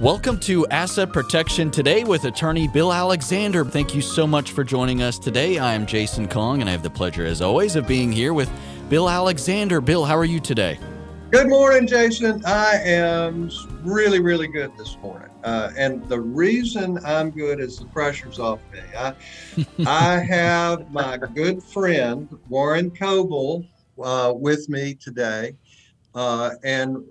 Welcome to Asset Protection Today with attorney Bill Alexander. Thank you so much for joining us today. I am Jason Kong, and I have the pleasure, as always, of being here with Bill Alexander. Bill, how are you today? Good morning, Jason. I am really, really good this morning. Uh, and the reason I'm good is the pressure's off me. I, I have my good friend, Warren Coble, uh, with me today. Uh, and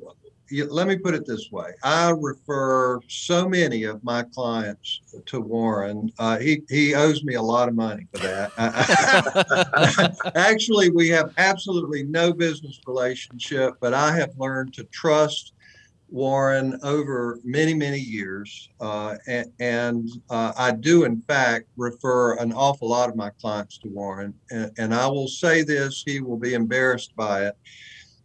let me put it this way I refer so many of my clients to Warren. Uh, he, he owes me a lot of money for that. Actually, we have absolutely no business relationship, but I have learned to trust Warren over many, many years. Uh, and, and uh, I do, in fact, refer an awful lot of my clients to Warren. And, and I will say this, he will be embarrassed by it.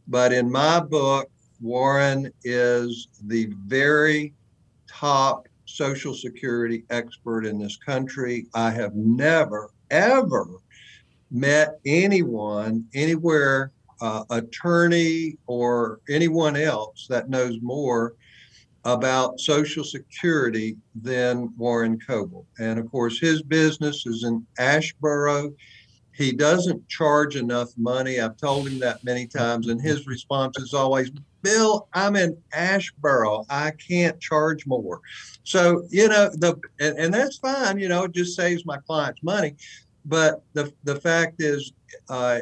But in my book, Warren is the very top Social Security expert in this country. I have never, ever met anyone anywhere, uh, attorney or anyone else that knows more about Social Security than Warren Coble. And of course, his business is in Asheboro. He doesn't charge enough money. I've told him that many times, and his response is always, Bill, I'm in Asheboro. I can't charge more. So, you know, the and, and that's fine, you know, it just saves my clients money. But the the fact is, uh,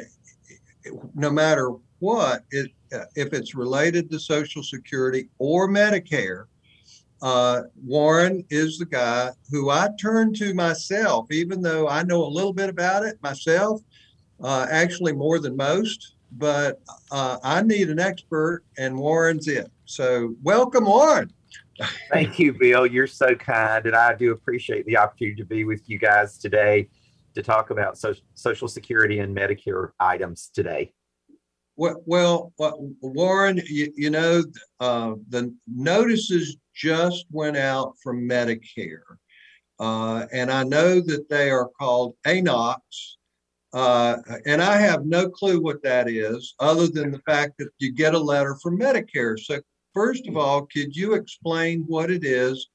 no matter what, it, uh, if it's related to Social Security or Medicare, uh, Warren is the guy who I turn to myself, even though I know a little bit about it myself, uh, actually more than most but uh, I need an expert, and Warren's it. So, welcome, Warren. Thank you, Bill. You're so kind, and I do appreciate the opportunity to be with you guys today to talk about so- Social Security and Medicare items today. Well, well, Warren, you, you know, uh, the notices just went out from Medicare, uh, and I know that they are called ANOCs, uh, and I have no clue what that is, other than the fact that you get a letter from Medicare. So, first of all, could you explain what it is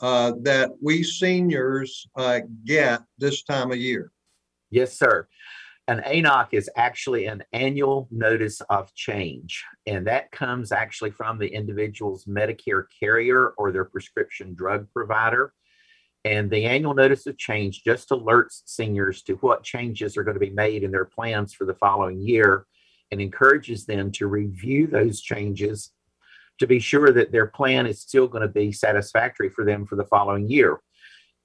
uh, that we seniors uh, get this time of year? Yes, sir. An ANOC is actually an annual notice of change, and that comes actually from the individual's Medicare carrier or their prescription drug provider. And the annual notice of change just alerts seniors to what changes are going to be made in their plans for the following year and encourages them to review those changes to be sure that their plan is still going to be satisfactory for them for the following year.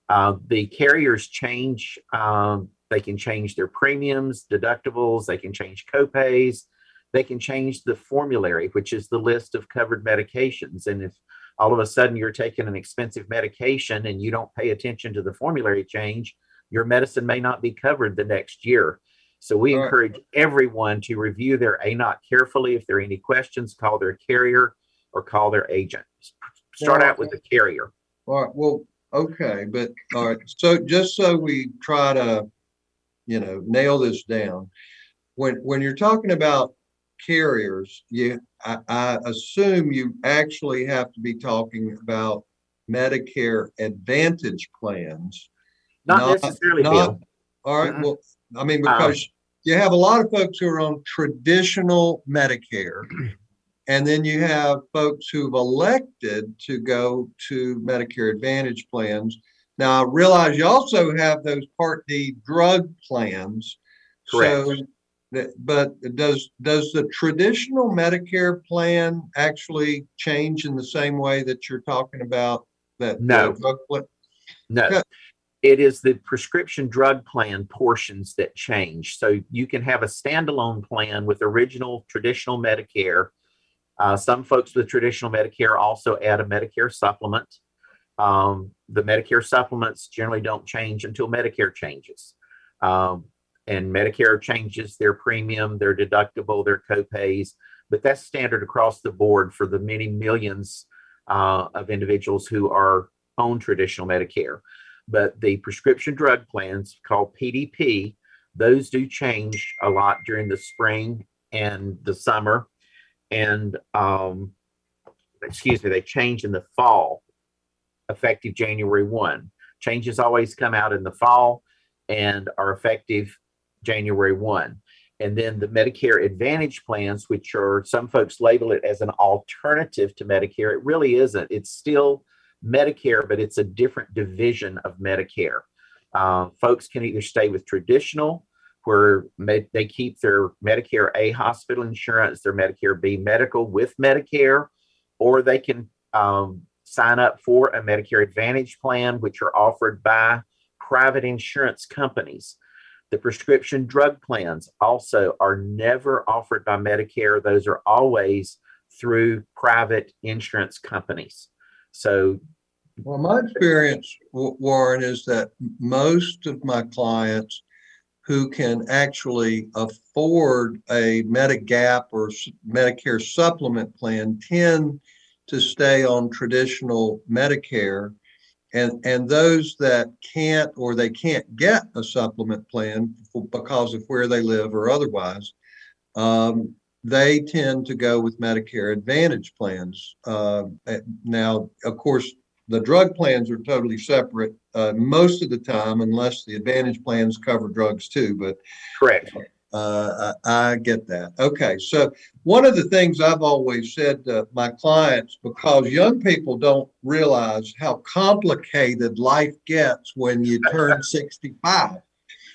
Uh, the carriers change, um, they can change their premiums, deductibles, they can change copays, they can change the formulary, which is the list of covered medications. And if all of a sudden you're taking an expensive medication and you don't pay attention to the formulary change, your medicine may not be covered the next year. So we all encourage right. everyone to review their ANOC carefully. If there are any questions, call their carrier or call their agent. Start out with the carrier. All right. Well, okay, but all right. So just so we try to, you know, nail this down, when when you're talking about carriers, you I, I assume you actually have to be talking about Medicare Advantage plans. Not, necessarily, not, Bill. All right. Well, I mean, because you have a lot of folks who are on traditional Medicare, and then you have folks who've elected to go to Medicare Advantage plans. Now, I realize you also have those Part D drug plans. Correct. So but does does the traditional Medicare plan actually change in the same way that you're talking about that no. no. It is the prescription drug plan portions that change. So you can have a standalone plan with original traditional Medicare. Uh, some folks with traditional Medicare also add a Medicare supplement. Um, the Medicare supplements generally don't change until Medicare changes. Um, and Medicare changes their premium, their deductible, their copays, but that's standard across the board for the many millions uh, of individuals who are on traditional Medicare. But the prescription drug plans called PDP, those do change a lot during the spring and the summer. And um, excuse me, they change in the fall effective January 1. Changes always come out in the fall and are effective January 1. And then the Medicare Advantage plans, which are some folks label it as an alternative to Medicare. It really isn't. It's still Medicare, but it's a different division of Medicare. Uh, folks can either stay with traditional, where med- they keep their Medicare A hospital insurance, their Medicare B medical with Medicare, or they can um, sign up for a Medicare Advantage plan, which are offered by private insurance companies. The prescription drug plans also are never offered by Medicare. Those are always through private insurance companies. So, well, my experience, Warren, is that most of my clients who can actually afford a Medigap or Medicare supplement plan tend to stay on traditional Medicare and and those that can't or they can't get a supplement plan because of where they live or otherwise um, they tend to go with medicare advantage plans. Uh, now of course the drug plans are totally separate uh, most of the time unless the advantage plans cover drugs too but correct uh, I, get that. Okay, so one of the things I've always said to my clients, because young people don't realize how complicated life gets when you turn 65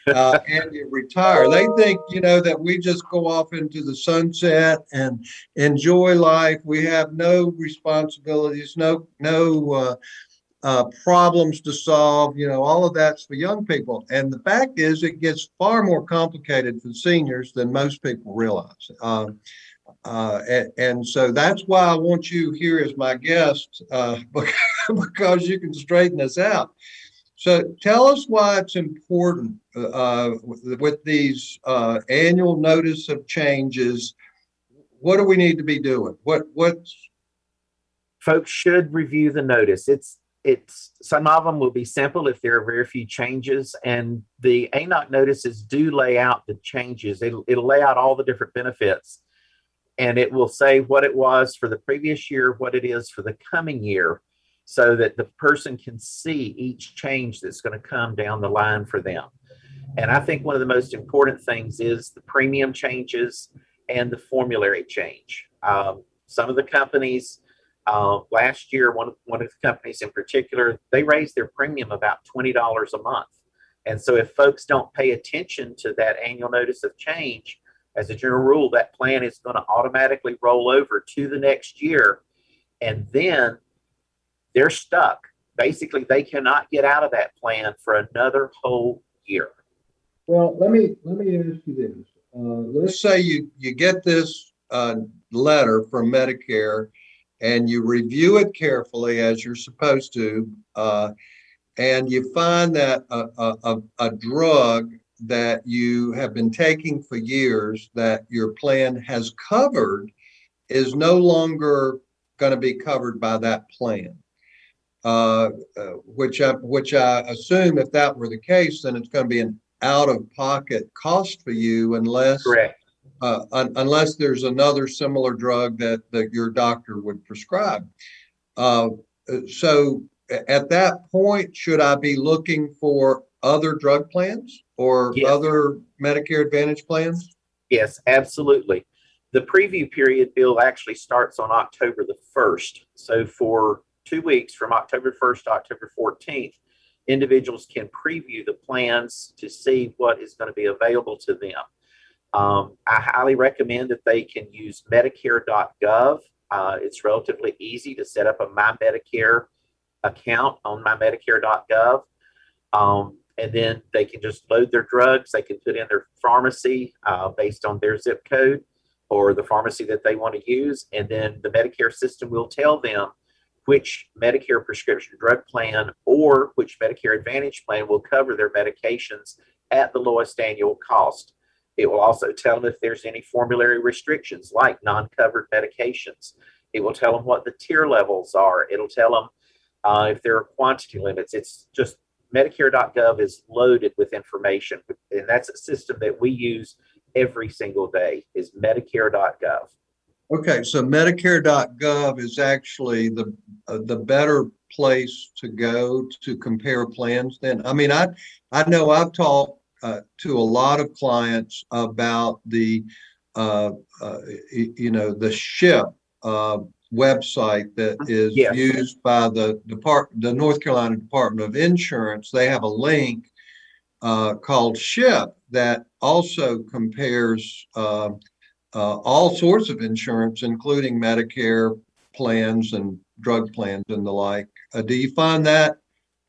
uh, and you retire. They think, you know, that we just go off into the sunset and enjoy life. We have no responsibilities, no no uh, uh, problems to solve. You know, all of that's for young people. And the fact is, it gets far more complicated for seniors than most people realize. Um, uh, and, and, so that's why I want you here as my guest uh, because you can straighten this out. So tell us why it's important uh, with, with, these uh, annual notice of changes. What do we need to be doing? What what's folks should review the notice. It's it's some of them will be simple if there are very few changes and the ANOC notices do lay out the changes. It'll, it'll lay out all the different benefits and it will say what it was for the previous year what it is for the coming year so that the person can see each change that's going to come down the line for them. And i think one of the most important things is the premium changes and the formulary change. Um, some of the companies uh, last year, one of, one of the companies in particular, they raised their premium about $20 a month. And so if folks don't pay attention to that annual notice of change, as a general rule, that plan is going to automatically roll over to the next year. And then they're stuck. Basically, they cannot get out of that plan for another whole year. Well, let me let me ask you this. Uh, let's say you you get this uh, letter from Medicare and you review it carefully as you're supposed to, uh, and you find that a, a, a, drug that you have been taking for years that your plan has covered is no longer going to be covered by that plan. Uh, uh, which I which I assume if that were the case, then it's going to be an out of pocket cost for you unless Correct uh, un- unless there's another similar drug that, that your doctor would prescribe. Uh, so at that point, should I be looking for other drug plans or yes. other Medicare Advantage plans? Yes, absolutely. The preview period, Bill, actually starts on October the 1st. So for two weeks from October 1st to October 14th, individuals can preview the plans to see what is going to be available to them. Um, I highly recommend that they can use Medicare.gov. Uh, it's relatively easy to set up a My Medicare account on MyMedicare.gov. Um, and then they can just load their drugs. They can put in their pharmacy uh, based on their zip code or the pharmacy that they want to use. And then the Medicare system will tell them which Medicare prescription drug plan or which Medicare Advantage plan will cover their medications at the lowest annual cost. It will also tell them if there's any formulary restrictions like non covered medications. It will tell them what the tier levels are. It'll tell them uh, if there are quantity limits. It's just Medicare.gov is loaded with information, and that's a system that we use every single day. Is Medicare.gov. Okay, so Medicare.gov is actually the uh, the better place to go to compare plans then? I mean, I, I know I've talked uh, to a lot of clients about the, uh, uh, you know, the SHIP uh, website that is Yes. used by the Depart, the North Carolina Department of Insurance. They have a link uh, called SHIP that also compares uh, uh, all sorts of insurance, including Medicare plans and drug plans and the like. Uh, do you find that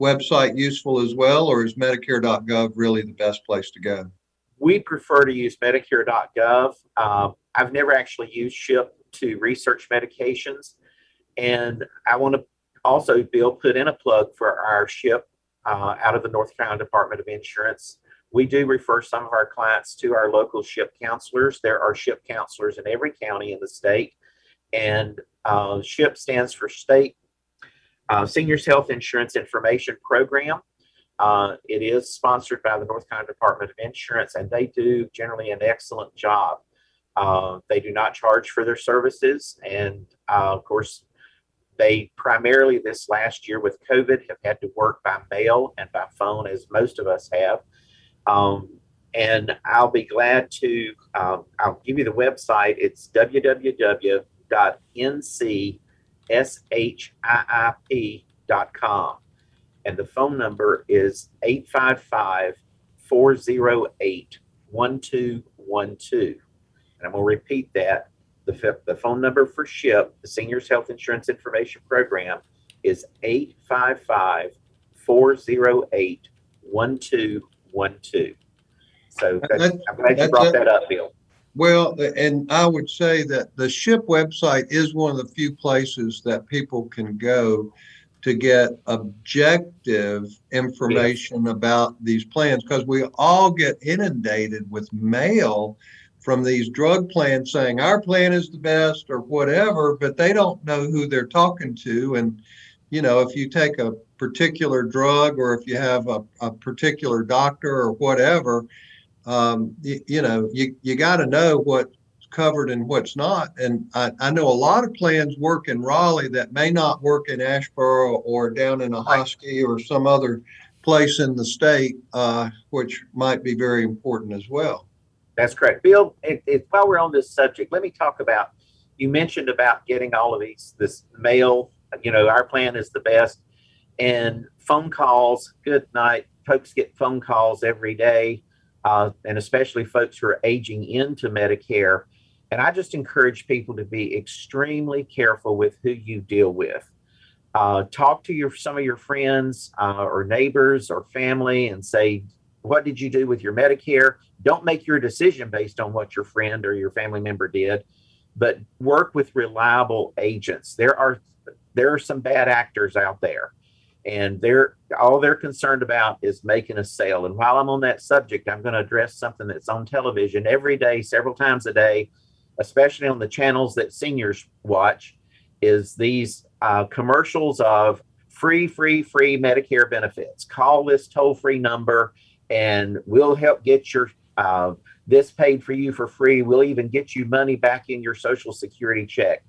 website useful as well, or is Medicare.gov really the best place to go? We prefer to use Medicare.gov. Um, I've never actually used SHIP to research medications. And I want to also, Bill, put in a plug for our SHIP uh, out of the North Carolina Department of Insurance. We do refer some of our clients to our local SHIP counselors. There are SHIP counselors in every county in the state. And uh, SHIP stands for State uh, Seniors Health Insurance Information Program. Uh, it is sponsored by the North Carolina Department of Insurance, and they do generally an excellent job. Uh, they do not charge for their services, and uh, of course, they primarily this last year with COVID have had to work by mail and by phone, as most of us have. Um, and I'll be glad to. Um, I'll give you the website. It's www.ncship.com and the phone number is 855 408 1212. And I'm going to repeat that. The, the phone number for SHIP, the Seniors Health Insurance Information Program, is 855 408 1212. So That- I'm glad you brought it. that up, Bill. Well, and I would say that the SHIP website is one of the few places that people can go to get objective information about these plans because we all get inundated with mail from these drug plans saying our plan is the best or whatever, but they don't know who they're talking to. And, you know, if you take a particular drug or if you have a, a particular doctor or whatever, um, you, you know, you, you got to know what's covered and what's not. And I, I know a lot of plans work in Raleigh that may not work in Asheboro or down in a Right. Or some other place in the state, uh, which might be very important as well. That's correct. Bill, it, it, while we're on this subject, let me talk about, you mentioned about getting all of these, this mail, you know, our plan is the best. And phone calls, good night. Folks get phone calls every day, uh, and especially folks who are aging into Medicare. And I just encourage people to be extremely careful with who you deal with. Uh, talk to your some of your friends uh, or neighbors or family and say, what did you do with your Medicare? Don't make your decision based on what your friend or your family member did, but work with reliable agents. There are there are some bad actors out there, and they're all they're concerned about is making a sale. And while I'm on that subject, I'm going to address something that's on television every day, several times a day, especially on the channels that seniors watch. Is these uh, commercials of free, free, free Medicare benefits? Call this toll free number and we'll help get your uh, this paid for you for free. We'll even get you money back in your social security check.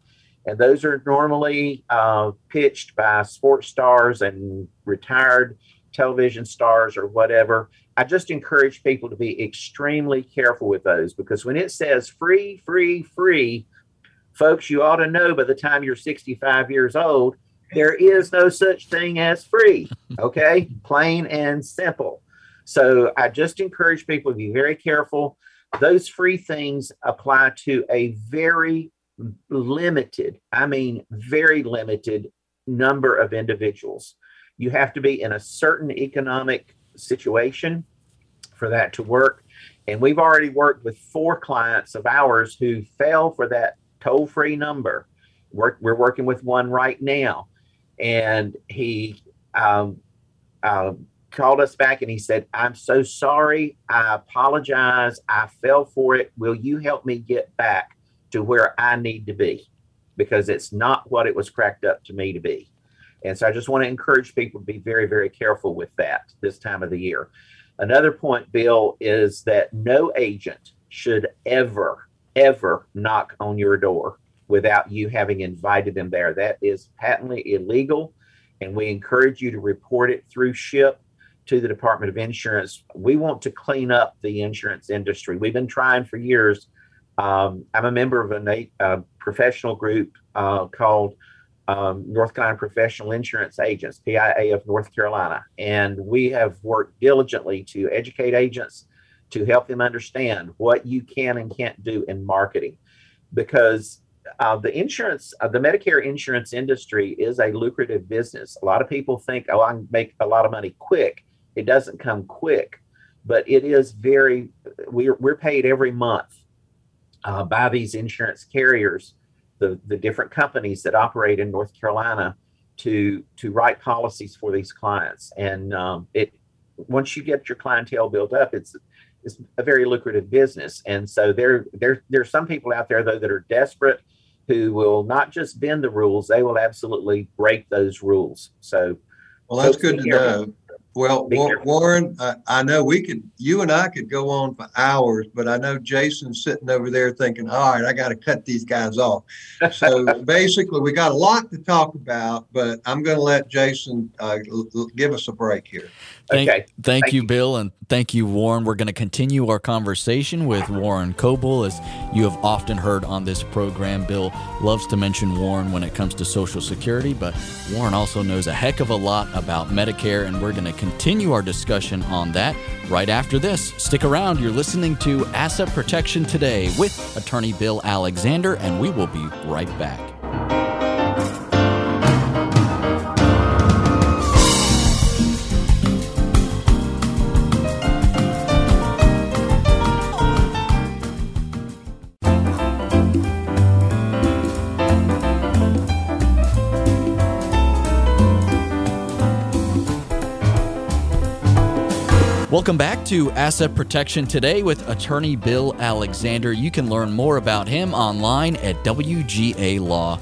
And those are normally uh, pitched by sports stars and retired television stars or whatever. I just encourage people to be extremely careful with those because when it says free, free, free, folks, you ought to know by the time you're 65 years old, there is no such thing as free. Okay, plain and simple. So I just encourage people to be very careful. Those free things apply to a very limited, I mean, very limited number of individuals. You have to be in a certain economic situation for that to work. And we've already worked with four clients of ours who fell for that toll free number. We're, we're working with one right now. And he, um, uh, called us back and he said, I'm so sorry. I apologize. I fell for it. Will you help me get back to where I need to be? Because it's not what it was cracked up to me to be. And so I just want to encourage people to be very, very careful with that this time of the year. Another point, Bill, is that no agent should ever, ever knock on your door without you having invited them there. That is patently illegal and we encourage you to report it through SHIP to the Department of Insurance. We want to clean up the insurance industry. We've been trying for years. Um, I'm a member of a professional group uh, called um, North Carolina Professional Insurance Agents, PIA of North Carolina. And we have worked diligently to educate agents to help them understand what you can and can't do in marketing. Because uh, the insurance, uh, the Medicare insurance industry is a lucrative business. A lot of people think, oh, I can make a lot of money quick. It doesn't come quick, but it is very, we're, we're paid every month uh, by these insurance carriers the, the different companies that operate in North Carolina to to write policies for these clients. And um, it once you get your clientele built up, it's it's a very lucrative business. And so there there there's some people out there though that are desperate who will not just bend the rules; they will absolutely break those rules. So, well, that's good to know. Well, Warren, I, I, know we could, you and I could go on for hours, but I know Jason's sitting over there thinking, all right, I got to cut these guys off. So basically, we got a lot to talk about, but I'm going to let Jason uh, give us a break here. Thank, okay. Thank, thank you, you, Bill, and thank you, Warren. We're going to continue our conversation with Warren Coble. As you have often heard on this program, Bill loves to mention Warren when it comes to Social Security, but Warren also knows a heck of a lot about Medicare, and we're going to continue our discussion on that right after this. Stick around. You're listening to Asset Protection Today with attorney Bill Alexander, and we will be right back. Welcome back to Asset Protection Today with attorney Bill Alexander. You can learn more about him online at WGALaw.com.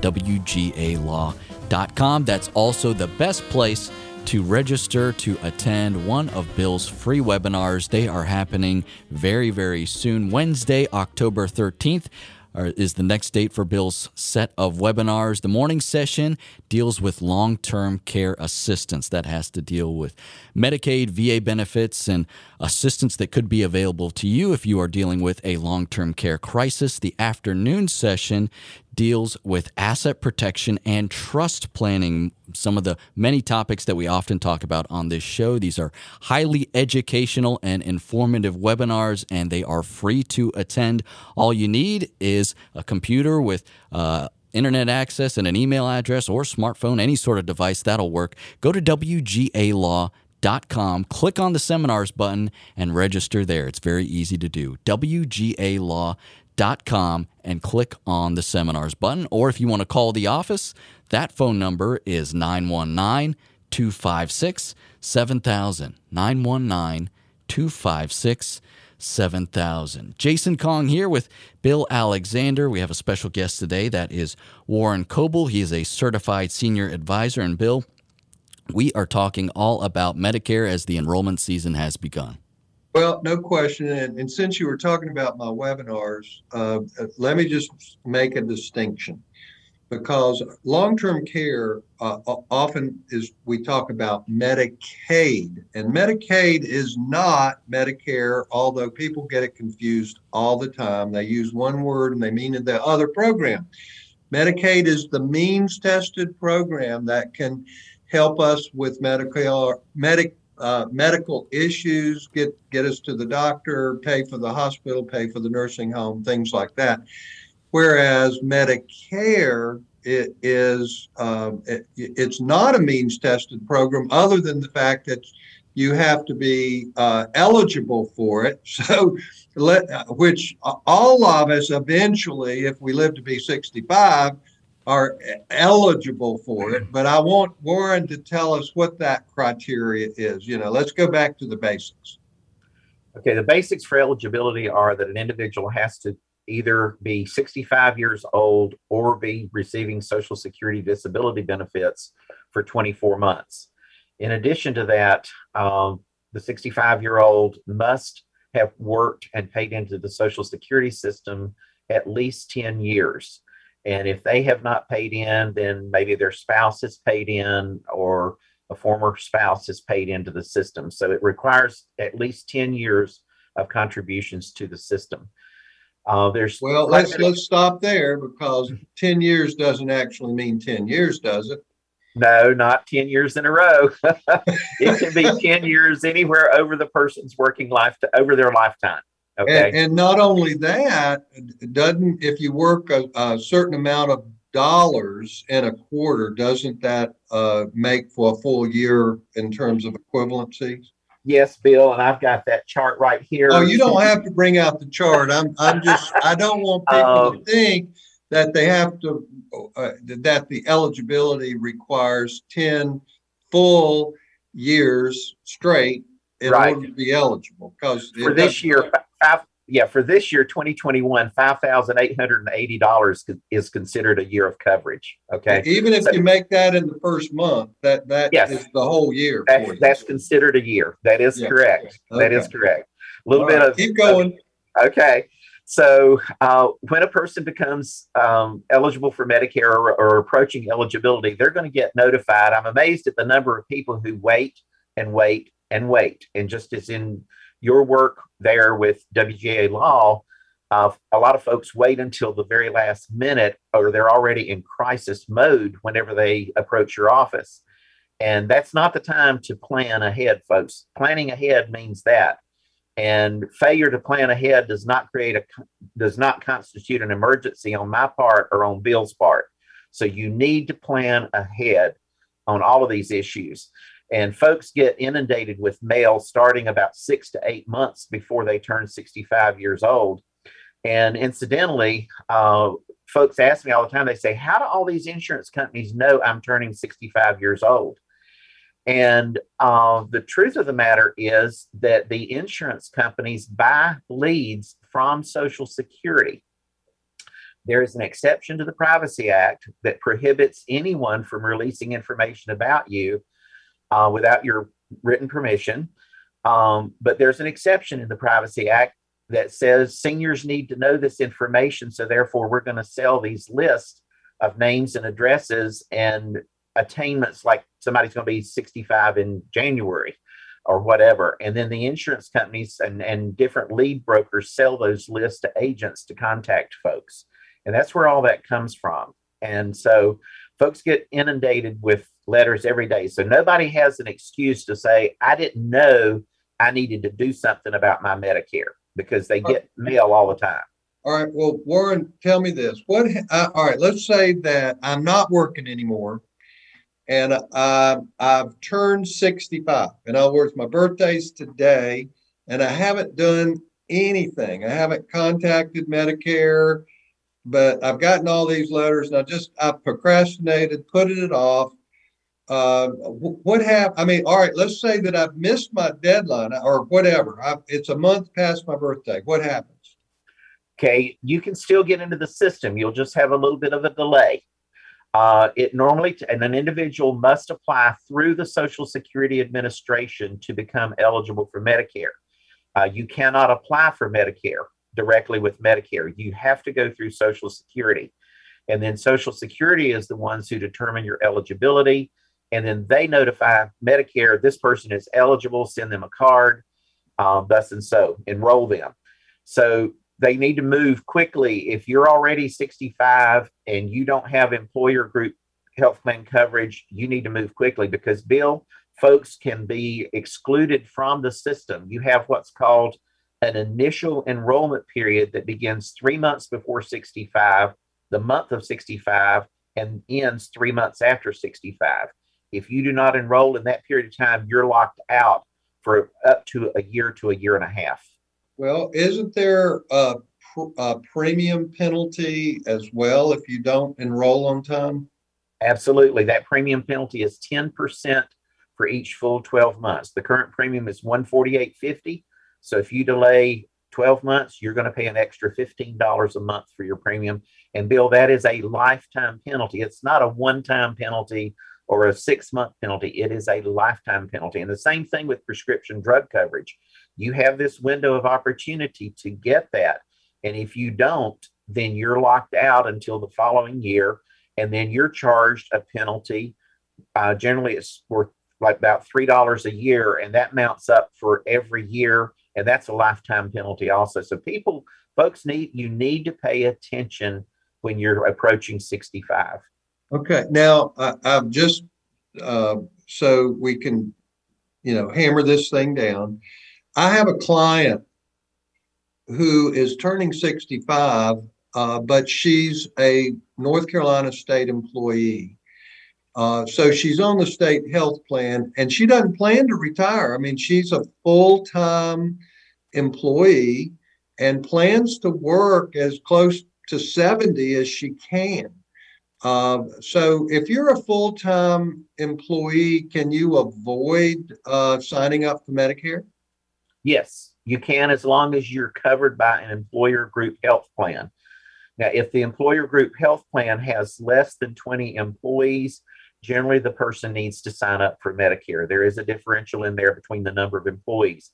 WGALaw.com. That's also the best place to register to attend one of Bill's free webinars. They are happening very, very soon, Wednesday, October 13th is the next date for Bill's set of webinars. The morning session deals with long term care assistance. That has to deal with Medicaid, VA benefits, and assistance that could be available to you if you are dealing with a long term care crisis. The afternoon session deals with asset protection and trust planning, some of the many topics that we often talk about on this show. These are highly educational and informative webinars, and they are free to attend. All you need is a computer with uh, internet access and an email address or smartphone, any sort of device that'll work. Go to WGA Dot com, click on the seminars button and register there. It's very easy to do. WGA Law com and click on the seminars button. Or if you want to call the office, that phone number is 919 256 7000. 919 256 7000. Jason Kong here with Bill Alexander. We have a special guest today. That is Warren Coble. He is a certified senior advisor. And Bill, we are talking all about Medicare as the enrollment season has begun. Well, no question. And, and, since you were talking about my webinars, uh, let me just make a distinction because long term care uh, often is, we talk about Medicaid, and Medicaid is not Medicare, although people get it confused all the time. They use one word and they mean the other program. Medicaid is the means tested program that can help us with medical, medic, uh, medical issues, get get us to the doctor, pay for the hospital, pay for the nursing home, things like that. Whereas Medicare it is um, it, it's not a means tested program, other than the fact that you have to be uh, eligible for it. So, let, which all of us eventually, if we live to be 65, are eligible for it. But I want Warren to tell us what that criteria is. You know, let's go back to the basics. Okay, the basics for eligibility are that an individual has to either be 65 years old or be receiving Social Security disability benefits for 24 months. In addition to that, um, the 65 year old must have worked and paid into the Social Security system at least 10 years. And if they have not paid in, then maybe their spouse has paid in or a former spouse has paid into the system. So it requires at least 10 years of contributions to the system. Uh, there's Well, let's, let's stop there because ten years doesn't actually mean ten years, does it? no, not 10 years in a row. it can be 10 years anywhere over the person's working life to over their lifetime. Okay. And, and not only that, doesn't, if you work a, a certain amount of dollars in a quarter, doesn't that, uh, make for a full year in terms of equivalencies? yes, Bill, and I've got that chart right here. Oh, you don't have to bring out the chart. I'm, I'm just, I don't want people Um, to think that they have to, uh, that the eligibility requires ten full years straight in Right. order to be eligible, because. for this year, five, yeah, for this year, 2021, $5,880 is considered a year of coverage. Okay. Even if So- you make that in the first month, that, that Yes. is the whole year. for That's, that's considered a year. That is Yeah. correct. That is Okay. correct. A little All bit right, of Keep going. Okay. So uh, when a person becomes um, eligible for Medicare or, or approaching eligibility, they're going to get notified. I'm amazed at the number of people who wait and wait and wait. And just as in your work there with WGA Law, uh, a lot of folks wait until the very last minute or they're already in crisis mode whenever they approach your office. And that's not the time to plan ahead, folks. Planning ahead means that and failure to plan ahead does not create a does not constitute an emergency on my part or on bill's part so you need to plan ahead on all of these issues and folks get inundated with mail starting about six to eight months before they turn 65 years old and incidentally uh, folks ask me all the time they say how do all these insurance companies know i'm turning 65 years old and uh, the truth of the matter is that the insurance companies buy leads from Social Security. There is an exception to the Privacy Act that prohibits anyone from releasing information about you uh, without your written permission. Um, but there's an exception in the Privacy Act that says seniors need to know this information. So, therefore, we're going to sell these lists of names and addresses and attainments like somebody's going to be 65 in January or whatever. And then the insurance companies and, and different lead brokers sell those lists to agents to contact folks. And that's where all that comes from. And so folks get inundated with letters every day. So nobody has an excuse to say, I didn't know I needed to do something about my Medicare because they get mail all the time. All right, well, Warren, tell me this. What, uh, all right, let's say that I'm not working anymore and uh, I've turned 65. In other words, my birthday's today and I haven't done anything. I haven't contacted Medicare, but I've gotten all these letters and I just, I procrastinated, put it off. Uh, what have, I mean, all right, let's say that I've missed my deadline or whatever. I, it's a month past my birthday. What happens? Okay, you can still get into the system. You'll just have a little bit of a delay. Uh, it normally, and an individual must apply through the Social Security Administration to become eligible for Medicare. Uh, you cannot apply for Medicare directly with Medicare. You have to go through Social Security. And then Social Security is the ones who determine your eligibility. And then they notify Medicare this person is eligible, send them a card, um, thus and so, enroll them. So they need to move quickly. If you're already 65 and you don't have employer group health plan coverage, you need to move quickly because, Bill, folks can be excluded from the system. You have what's called an initial enrollment period that begins three months before 65, the month of 65, and ends three months after 65. If you do not enroll in that period of time, you're locked out for up to a year to a year and a half. Well, isn't there a, a premium penalty as well if you don't enroll on time? Absolutely. That premium penalty is 10% for each full 12 months. The current premium is 148.50. So if you delay 12 months, you're going to pay an extra $15 a month for your premium. And Bill, that is a lifetime penalty. It's not a one-time penalty or a six-month penalty. It is a lifetime penalty. And the same thing with prescription drug coverage. You have this window of opportunity to get that. And if you don't, then you're locked out until the following year, and then you're charged a penalty. Uh, generally, it's worth like about three dollars a year, and that mounts up for every year, and that's a lifetime penalty also. So people, folks need you need to pay attention when you're approaching 65. Okay, now I, I've just uh, so we can, you know, hammer this thing down. I have a client who is turning 65, uh, but she's a North Carolina state employee. Uh, so she's on the state health plan and she doesn't plan to retire. I mean, she's a full time employee and plans to work as close to 70 as she can. Uh, so if you're a full time employee, can you avoid uh, signing up for Medicare? Yes, you can as long as you're covered by an employer group health plan. Now, if the employer group health plan has less than 20 employees, generally the person needs to sign up for Medicare. There is a differential in there between the number of employees.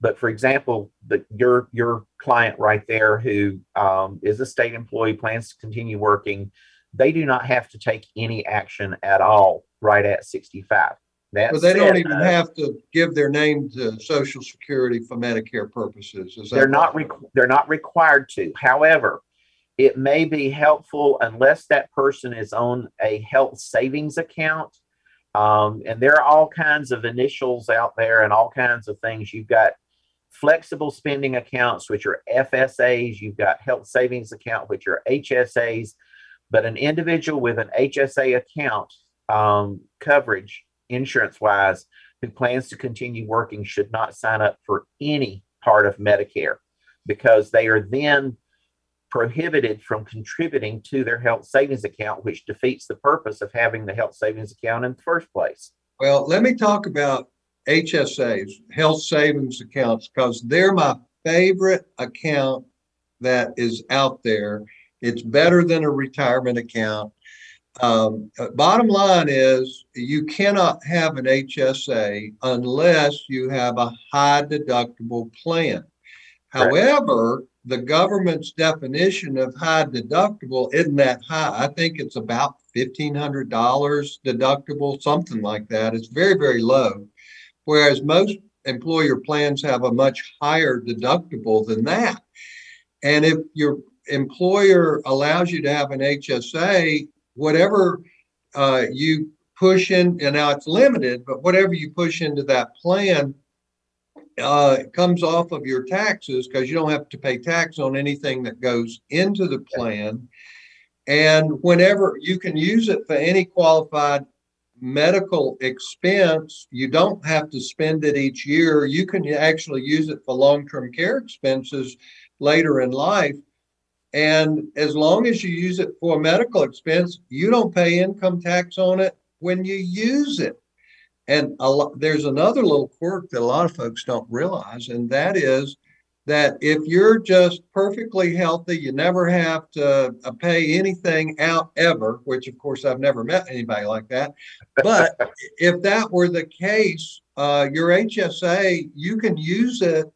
But for example, the, your your client right there who um, is a state employee plans to continue working, they do not have to take any action at all right at 65. That but they don't even uh, have to give their name to Social Security for Medicare purposes. they're not re- they're not required to. However, it may be helpful unless that person is on a health savings account. Um, and there are all kinds of initials out there and all kinds of things. You've got flexible spending accounts, which are FSAs. You've got health savings account, which are HSAs. But an individual with an HSA account um, coverage insurance wise who plans to continue working should not sign up for any part of Medicare because they are then prohibited from contributing to their health savings account, which defeats the purpose of having the health savings account in the first place. Well, let me talk about HSAs, health savings accounts, because they're my favorite account that is out there. It's better than a retirement account. Um, bottom line is you cannot have an HSA unless you have a high deductible plan. However, the government's definition of high deductible isn't that high. I think it's about $1,500 deductible, something like that. It's very, very low. Whereas most employer plans have a much higher deductible than that. And if your employer allows you to have an HSA, whatever uh, you push in, and now it's limited, but whatever you push into that plan uh, comes off of your taxes because you don't have to pay tax on anything that goes into the plan. And whenever you can use it for any qualified medical expense, you don't have to spend it each year. You can actually use it for long term care expenses later in life. And as long as you use it for a medical expense, you don't pay income tax on it when you use it. And there's another little quirk that a lot of folks don't realize, and that is that if you're just perfectly healthy, you never have to uh, pay anything out ever, which of course I've never met anybody like that. But if that were the case, uh, your HSA, you can use it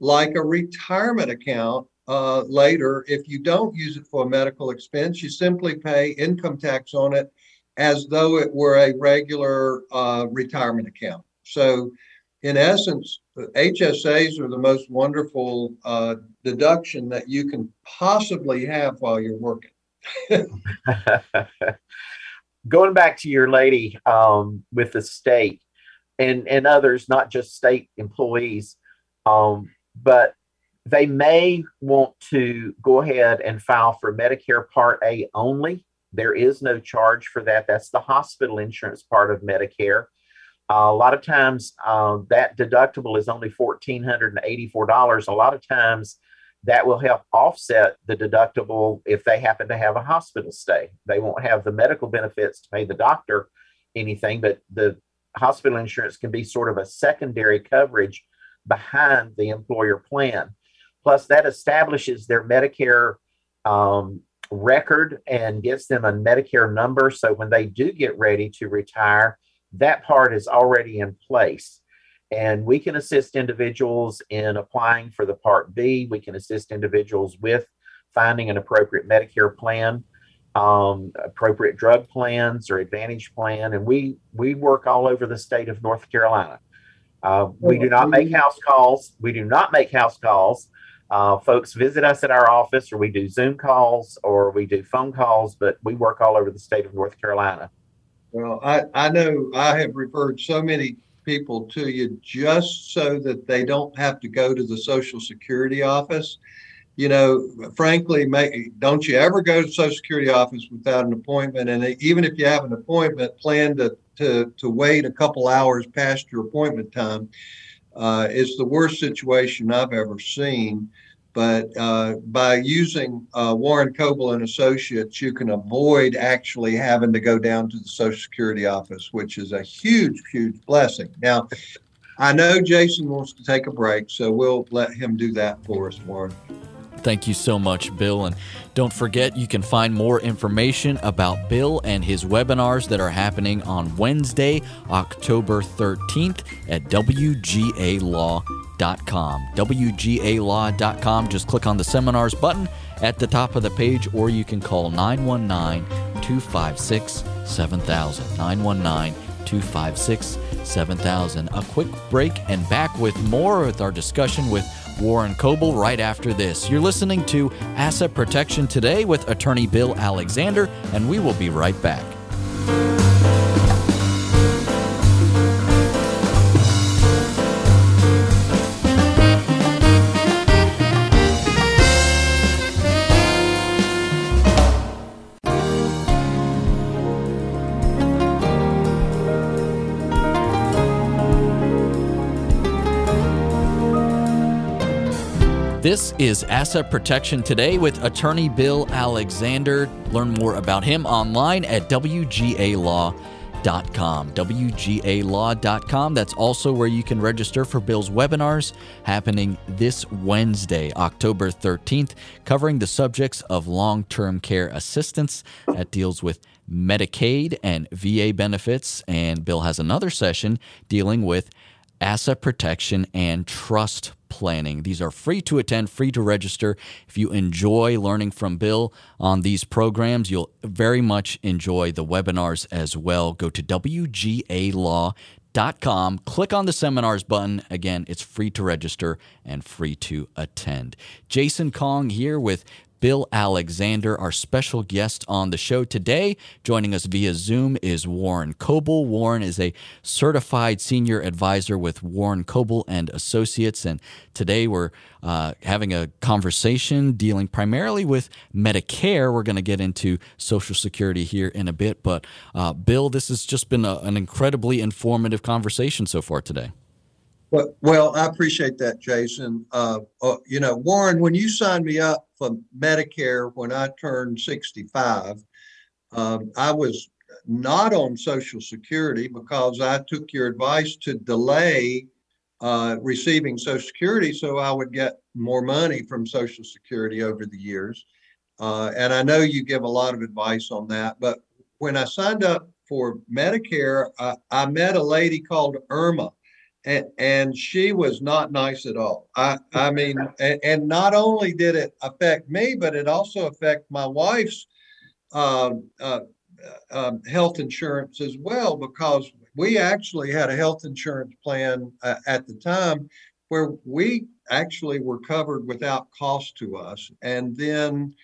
like a retirement account uh, later. If you don't use it for a medical expense, you simply pay income tax on it as though it were a regular uh, retirement account. So, in essence, HSAs are the most wonderful uh, deduction that you can possibly have while you're working. Going back to your lady um, with the state and, and others, not just state employees, um, but they may want to go ahead and file for Medicare Part A only. There is no charge for that. That's the hospital insurance part of Medicare. Uh, a lot of times uh, that deductible is only $1,484. A lot of times that will help offset the deductible if they happen to have a hospital stay. They won't have the medical benefits to pay the doctor anything, but the hospital insurance can be sort of a secondary coverage behind the employer plan. Plus, that establishes their Medicare um, record and gets them a Medicare number. So when they do get ready to retire, that part is already in place. And we can assist individuals in applying for the Part B. We can assist individuals with finding an appropriate Medicare plan, um, appropriate drug plans or Advantage plan, and we we work all over the state of North Carolina. Uh, we do not make house calls. We do not make house calls. Uh, folks visit us at our office, or we do Zoom calls, or we do phone calls, but we work all over the state of North Carolina. Well, I, I know I have referred so many people to you just so that they don't have to go to the Social Security office. You know, frankly, may, don't you ever go to the Social Security office without an appointment? And even if you have an appointment, plan to to to wait a couple hours past your appointment time. Uh, it's the worst situation I've ever seen. But uh, by using uh, Warren Coble and Associates, you can avoid actually having to go down to the Social Security office, which is a huge, huge blessing. Now, I know Jason wants to take a break, so we'll let him do that for us, Warren. Thank you so much, Bill. And don't forget, you can find more information about Bill and his webinars that are happening on Wednesday, October 13th at WGALaw.com. WGALaw.com. Just click on the seminars button at the top of the page, or you can call 919 256 7000. 919 256 7000. A quick break and back with more with our discussion with Warren Coble right after this. You're listening to Asset Protection Today with attorney Bill Alexander, and we will be right back. This is Asset Protection Today with attorney Bill Alexander. Learn more about him online at WGALaw.com. WGALaw.com. That's also where you can register for Bill's webinars happening this Wednesday, October 13th, covering the subjects of long term care assistance that deals with Medicaid and VA benefits. And Bill has another session dealing with asset protection and trust planning. These are free to attend, free to register. If you enjoy learning from Bill on these programs, you'll very much enjoy the webinars as well. Go to WGALaw.com, click on the seminars button. Again, it's free to register and free to attend. Jason Kong here with Bill Alexander, our special guest on the show today. Joining us via Zoom is Warren Coble. Warren is a certified senior advisor with Warren Coble and Associates, and today we're uh, having a conversation dealing primarily with Medicare. We're going to get into Social Security here in a bit, but uh, Bill, this has just been a, an incredibly informative conversation so far today. Well, well, I appreciate that, Jason. Uh, uh, you know, Warren, when you signed me up for Medicare when I turned 65, um, I was not on Social Security because I took your advice to delay uh, receiving Social Security so I would get more money from Social Security over the years. Uh, and I know you give a lot of advice on that. But when I signed up for Medicare, I, I met a lady called Irma and, she was not nice at all. I, I mean, and, and not only did it affect me, but it also affected my wife's um, uh, uh, um, health insurance as well, because we actually had a health insurance plan uh, at the time where we actually were covered without cost to us. And then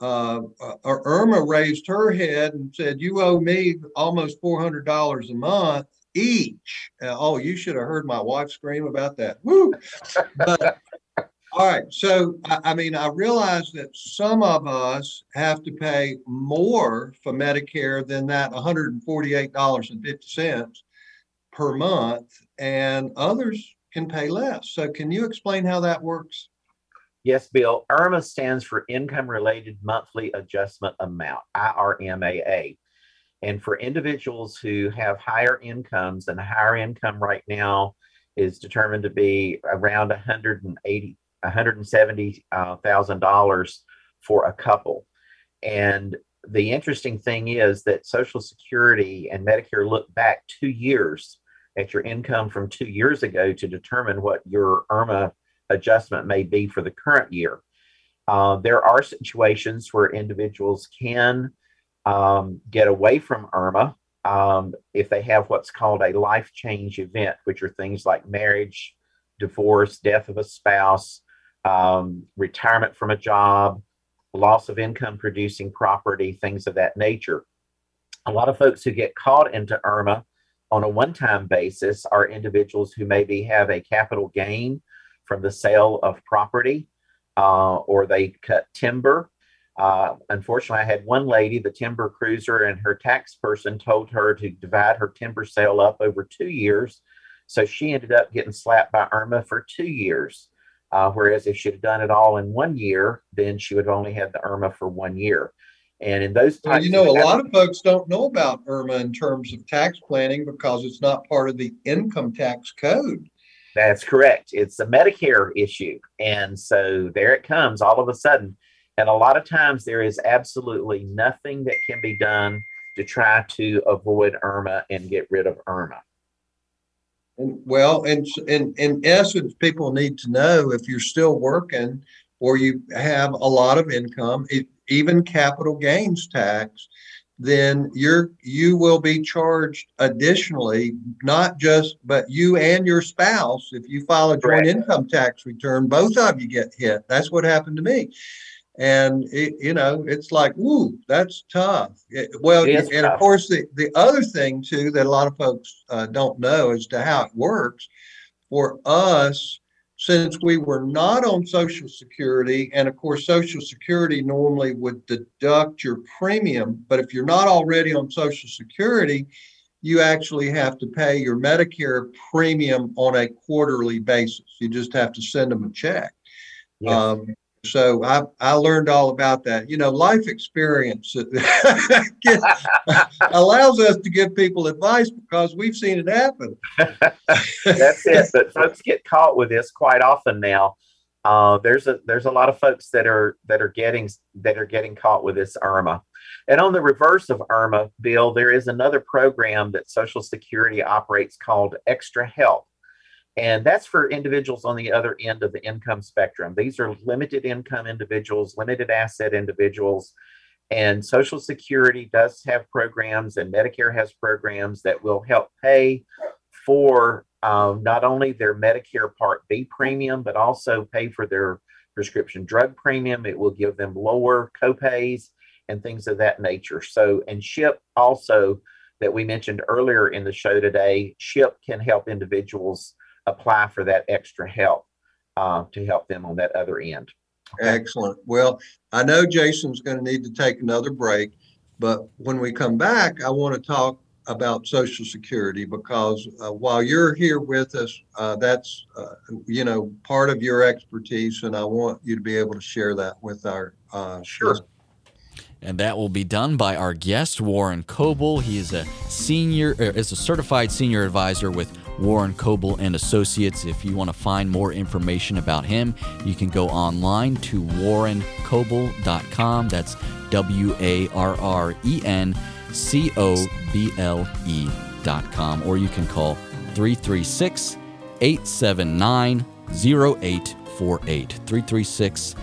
uh, uh, Irma raised her head and said, You owe me almost $400 a month each. Uh, oh, you should have heard my wife scream about that. Woo! But all right, so I, I, mean, I realize that some of us have to pay more for Medicare than that $148.50 per month, and others can pay less. So, can you explain how that works? Yes, Bill. IRMA stands for Income Related Monthly Adjustment Amount, IRMAA. And for individuals who have higher incomes, and higher income right now is determined to be around 180, 170 thousand uh, dollars for a couple. And the interesting thing is that Social Security and Medicare look back two years at your income from two years ago to determine what your IRMAA adjustment may be for the current year. Uh, there are situations where individuals can um, get away from IRMA um, if they have what's called a life change event, which are things like marriage, divorce, death of a spouse, um, retirement from a job, loss of income producing property, things of that nature. A lot of folks who get caught into IRMA on a one time basis are individuals who maybe have a capital gain from the sale of property uh, or they cut timber. Uh, unfortunately, I had one lady, the timber cruiser, and her tax person told her to divide her timber sale up over two years. So she ended up getting slapped by IRMA for two years. Uh, whereas if she'd have done it all in one year, then she would have only had the IRMA for one year. And in those well, you know, a lot of folks don't know about IRMA in terms of tax planning because it's not part of the income tax code. That's correct. It's a Medicare issue. And so there it comes all of a sudden. And a lot of times there is absolutely nothing that can be done to try to avoid IRMA and get rid of IRMA. And well, and in, in essence, people need to know if you're still working or you have a lot of income, it, even capital gains tax, then you're you will be charged additionally, not just but you and your spouse. If you file a joint Correct. income tax return, both of you get hit. That's what happened to me and it, you know it's like ooh that's tough it, well and tough. of course the, the other thing too that a lot of folks uh, don't know as to how it works for us since we were not on social security and of course social security normally would deduct your premium but if you're not already on social security you actually have to pay your medicare premium on a quarterly basis you just have to send them a check yes. um, so I, I learned all about that. You know, life experience allows us to give people advice because we've seen it happen. That's it. But folks get caught with this quite often now. Uh, there's a there's a lot of folks that are that are getting that are getting caught with this IRMA. And on the reverse of IRMA, Bill, there is another program that Social Security operates called Extra Help. And that's for individuals on the other end of the income spectrum. These are limited income individuals, limited asset individuals. And Social Security does have programs, and Medicare has programs that will help pay for um, not only their Medicare Part B premium, but also pay for their prescription drug premium. It will give them lower copays and things of that nature. So, and SHIP also, that we mentioned earlier in the show today, SHIP can help individuals apply for that extra help uh, to help them on that other end. Okay. Excellent. Well, I know Jason's going to need to take another break, but when we come back, I want to talk about Social Security because uh, while you're here with us, uh, that's uh, you know part of your expertise, and I want you to be able to share that with our uh, sure. And that will be done by our guest Warren Coble. He is a senior, er, is a certified senior advisor with Warren Coble and Associates. If you want to find more information about him, you can go online to warrencoble.com. That's W A R R E N C O B L E.com. Or you can call 336 879 0848. 336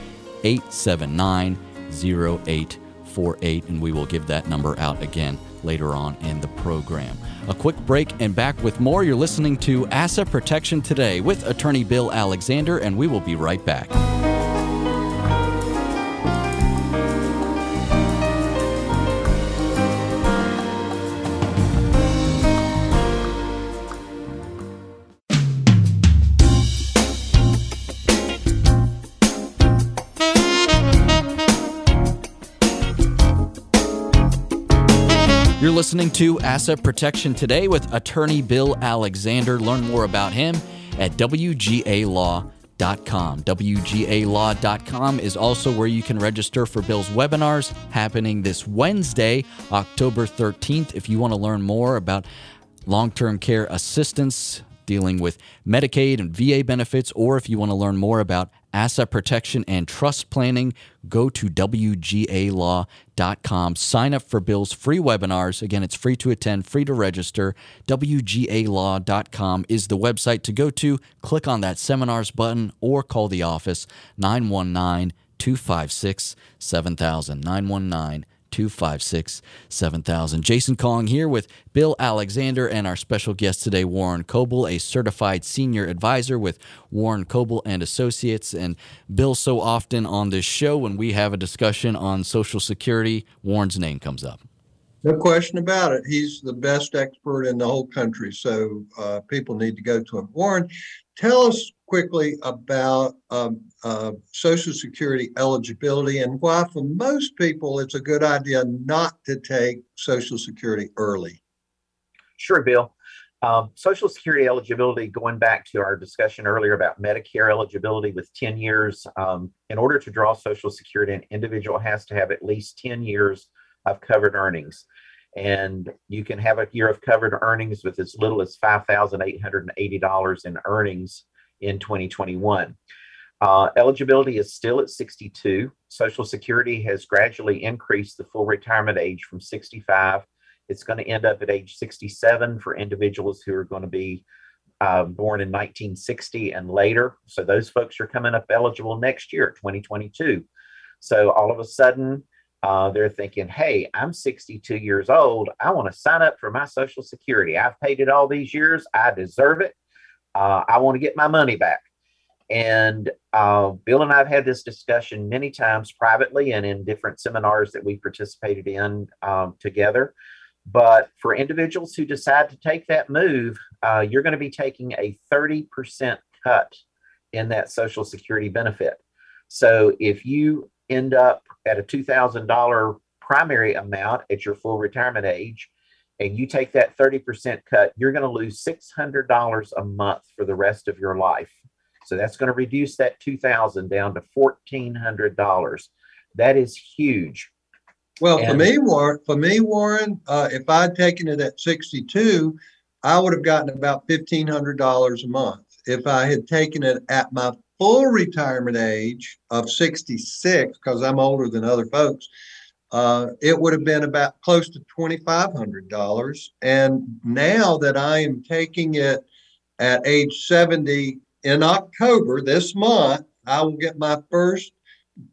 879 0848. And we will give that number out again later on in the program. A quick break and back with more. You're listening to Asset Protection Today with attorney Bill Alexander, and we will be right back. Listening to Asset Protection Today with attorney Bill Alexander. Learn more about him at WGALaw.com. WGALaw.com is also where you can register for Bill's webinars happening this Wednesday, October 13th. If you want to learn more about long term care assistance, dealing with Medicaid and VA benefits, or if you want to learn more about asset protection and trust planning, go to WGALaw.com. Sign up for Bill's free webinars. Again, it's free to attend, free to register. WGALaw.com is the website to go to. Click on that seminars button or call the office 919 256 7000. 919 256 7000. Jason Kong here with Bill Alexander and our special guest today, Warren Coble, a certified senior advisor with Warren Coble and Associates. And Bill, so often on this show, when we have a discussion on Social Security, Warren's name comes up. No question about it. He's the best expert in the whole country. So uh, people need to go to him. Warren, tell us quickly about um, uh, Social Security eligibility and why, for most people, it's a good idea not to take Social Security early. Sure, Bill. Um, Social Security eligibility, going back to our discussion earlier about Medicare eligibility with 10 years, um, in order to draw Social Security, an individual has to have at least 10 years of covered earnings. And you can have a year of covered earnings with as little as $5,880 in earnings in 2021. Uh, eligibility is still at 62. Social Security has gradually increased the full retirement age from 65. It's going to end up at age 67 for individuals who are going to be uh, born in 1960 and later. So those folks are coming up eligible next year, 2022. So all of a sudden, uh, they're thinking, hey, I'm 62 years old. I want to sign up for my Social Security. I've paid it all these years. I deserve it. Uh, I want to get my money back. And uh, Bill and I have had this discussion many times privately and in different seminars that we participated in um, together. But for individuals who decide to take that move, uh, you're going to be taking a 30% cut in that Social Security benefit. So if you end up at a $2,000 primary amount at your full retirement age, and you take that 30% cut, you're going to lose $600 a month for the rest of your life. So that's going to reduce that 2000 down to $1,400. That is huge. Well, and, for me, Warren, for me, Warren, uh, if I'd taken it at 62, I would have gotten about $1,500 a month. If I had taken it at my full retirement age of 66, because I'm older than other folks, uh, it would have been about close to $2,500. And now that I am taking it at age 70 in October this month, I will get my first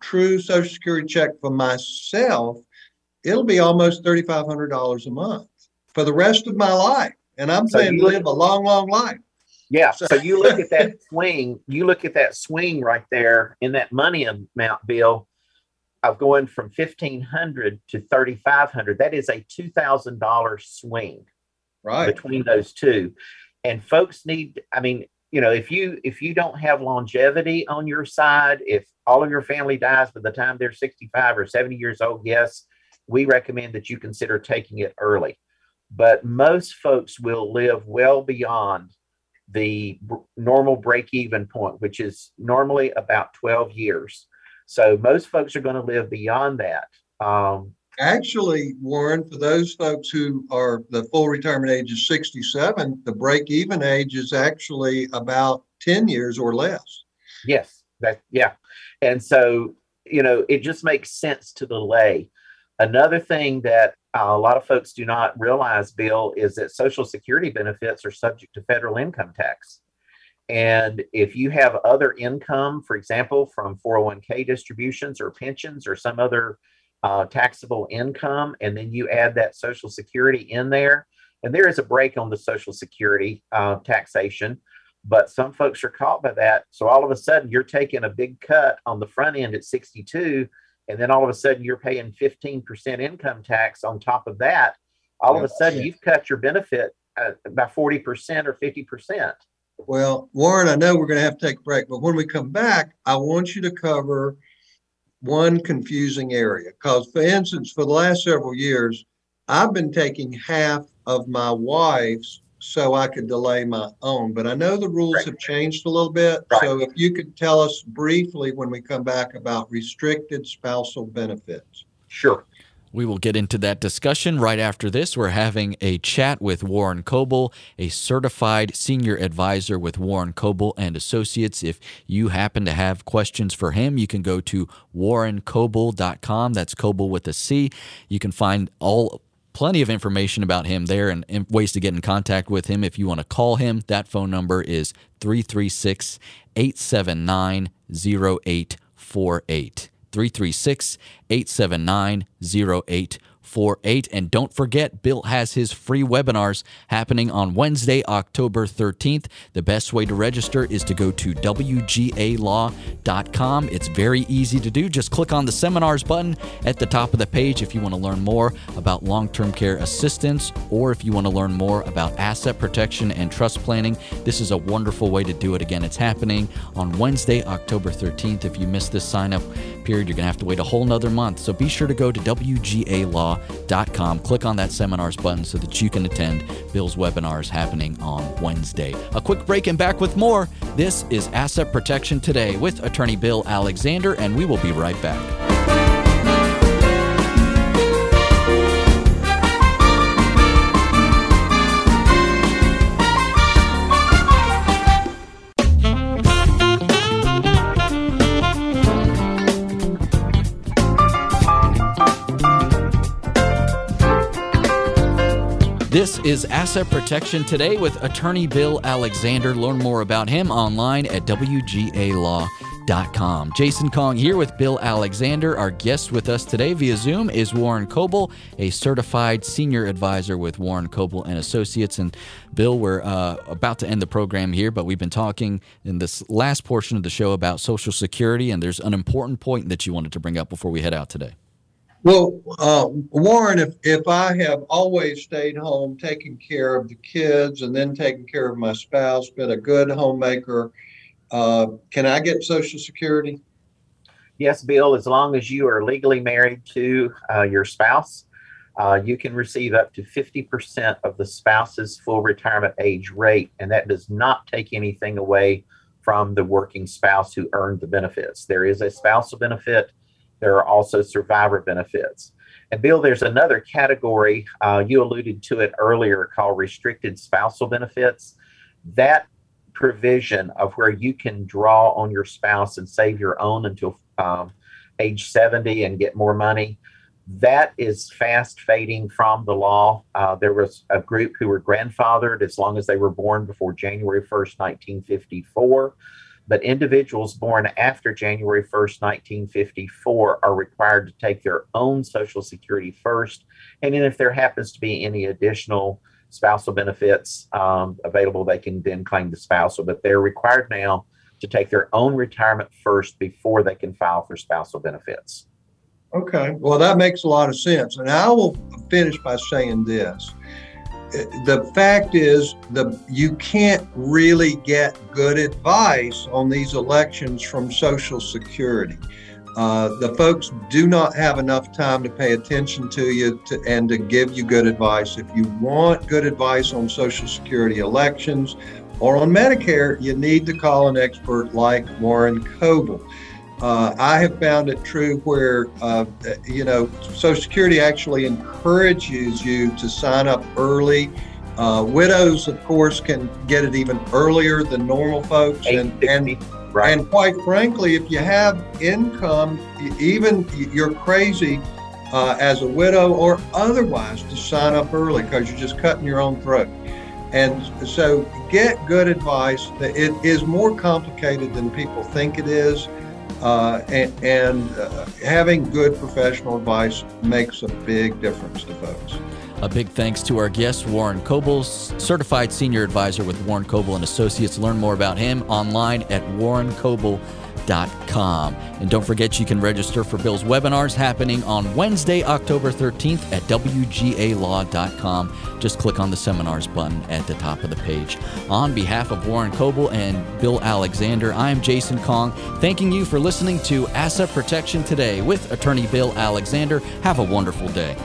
true Social Security check for myself. It'll be almost $3,500 a month for the rest of my life. And I'm so saying live a long, long life. Yeah. So you look at that swing, you look at that swing right there in that money amount, Bill, of going from 1500 to 3500. That is a $2,000 swing right. between those two. And folks need, I mean, you know, if you if you don't have longevity on your side, if all of your family dies by the time they're 65 or 70 years old, yes, we recommend that you consider taking it early. But most folks will live well beyond the normal break even point, which is normally about 12 years. So most folks are going to live beyond that. Um, Actually, Warren, for those folks who are the full retirement age is 67, the break even age is actually about 10 years or less. Yes, that yeah. And so, you know, it just makes sense to delay. Another thing that uh, a lot of folks do not realize, Bill, is that Social Security benefits are subject to federal income tax. And if you have other income, for example, from 401k distributions or pensions or some other uh, taxable income, and then you add that Social Security in there, and there is a break on the Social Security uh, taxation, but some folks are caught by that. So all of a sudden, you're taking a big cut on the front end at 62, and then all of a sudden, you're paying 15% income tax on top of that. All of a sudden, you've cut your benefit uh, by 40% or 50%. Well, Warren, I know we're going to have to take a break, but when we come back, I want you to cover one confusing area. Because, for instance, for the last several years, I've been taking half of my wife's so I could delay my own. But I know the rules right. have changed a little bit. Right. So if you could tell us briefly when we come back about restricted spousal benefits. Sure. We will get into that discussion right after this. We're having a chat with Warren Coble, a certified senior advisor with Warren Coble and Associates. If you happen to have questions for him, you can go to warrencoble.com. That's Coble with a C. You can find all plenty of information about him there and, and ways to get in contact with him. If you want to call him, that phone number is 336 879 0848. 336 879 0848. And don't forget, Bill has his free webinars happening on Wednesday, October 13th. The best way to register is to go to WGALaw.com. It's very easy to do. Just click on the seminars button at the top of the page if you want to learn more about long term care assistance or if you want to learn more about asset protection and trust planning. This is a wonderful way to do it. Again, it's happening on Wednesday, October 13th. If you miss this sign up period, you're going to have to wait a whole nother month. So be sure to go to WGALaw.com, click on that seminars button so that you can attend Bill's webinars happening on Wednesday. A quick break and back with more. This is Asset Protection Today with attorney Bill Alexander, and we will be right back. This is Asset Protection Today with attorney Bill Alexander. Learn more about him online at WGALaw.com. Jason Kong here with Bill Alexander. Our guest with us today via Zoom is Warren Coble, a certified senior advisor with Warren Coble and Associates. And Bill, we're uh, about to end the program here, but we've been talking in this last portion of the show about Social Security, and there's an important point that you wanted to bring up before we head out today. Well, uh, Warren, if, if I have always stayed home, taking care of the kids, and then taking care of my spouse, been a good homemaker, uh, can I get Social Security? Yes, Bill, as long as you are legally married to uh, your spouse, uh, you can receive up to 50% of the spouse's full retirement age rate, and that does not take anything away from the working spouse who earned the benefits. There is a spousal benefit there are also survivor benefits. And Bill, there's another category, uh, you alluded to it earlier, called restricted spousal benefits. That provision of where you can draw on your spouse and save your own until um, age 70 and get more money, that is fast fading from the law. Uh, there was a group who were grandfathered as long as they were born before January 1st, 1954 but individuals born after January 1st, 1954 are required to take their own Social Security first. And then if there happens to be any additional spousal benefits um, available, they can then claim the spousal. But they're required now to take their own retirement first before they can file for spousal benefits. Okay, well, that makes a lot of sense. And I will finish by saying this the fact is the you can't really get good advice on these elections from social security. Uh, the folks do not have enough time to pay attention to you to, and to give you good advice. If you want good advice on social security elections or on medicare you need to call an expert like warren coble uh, I have found it true where, uh, you know, Social Security actually encourages you to sign up early. Uh, widows, of course, can get it even earlier than normal folks. And, and, right. and quite frankly, if you have income, even you're crazy uh, as a widow or otherwise to sign up early because you're just cutting your own throat. And so get good advice. It is more complicated than people think it is. Uh, and, and uh, having good professional advice makes a big difference to folks. A big thanks to our guest, Warren Coble, certified senior advisor with Warren Coble and Associates. Learn more about him online at warrencoble.com. And don't forget you can register for Bill's webinars happening on Wednesday, October 13th at WGALaw.com. Just click on the seminars button at the top of the page. On behalf of Warren Coble and Bill Alexander, I'm Jason Kong, thanking you for listening to Asset Protection Today with attorney Bill Alexander. Have a wonderful day.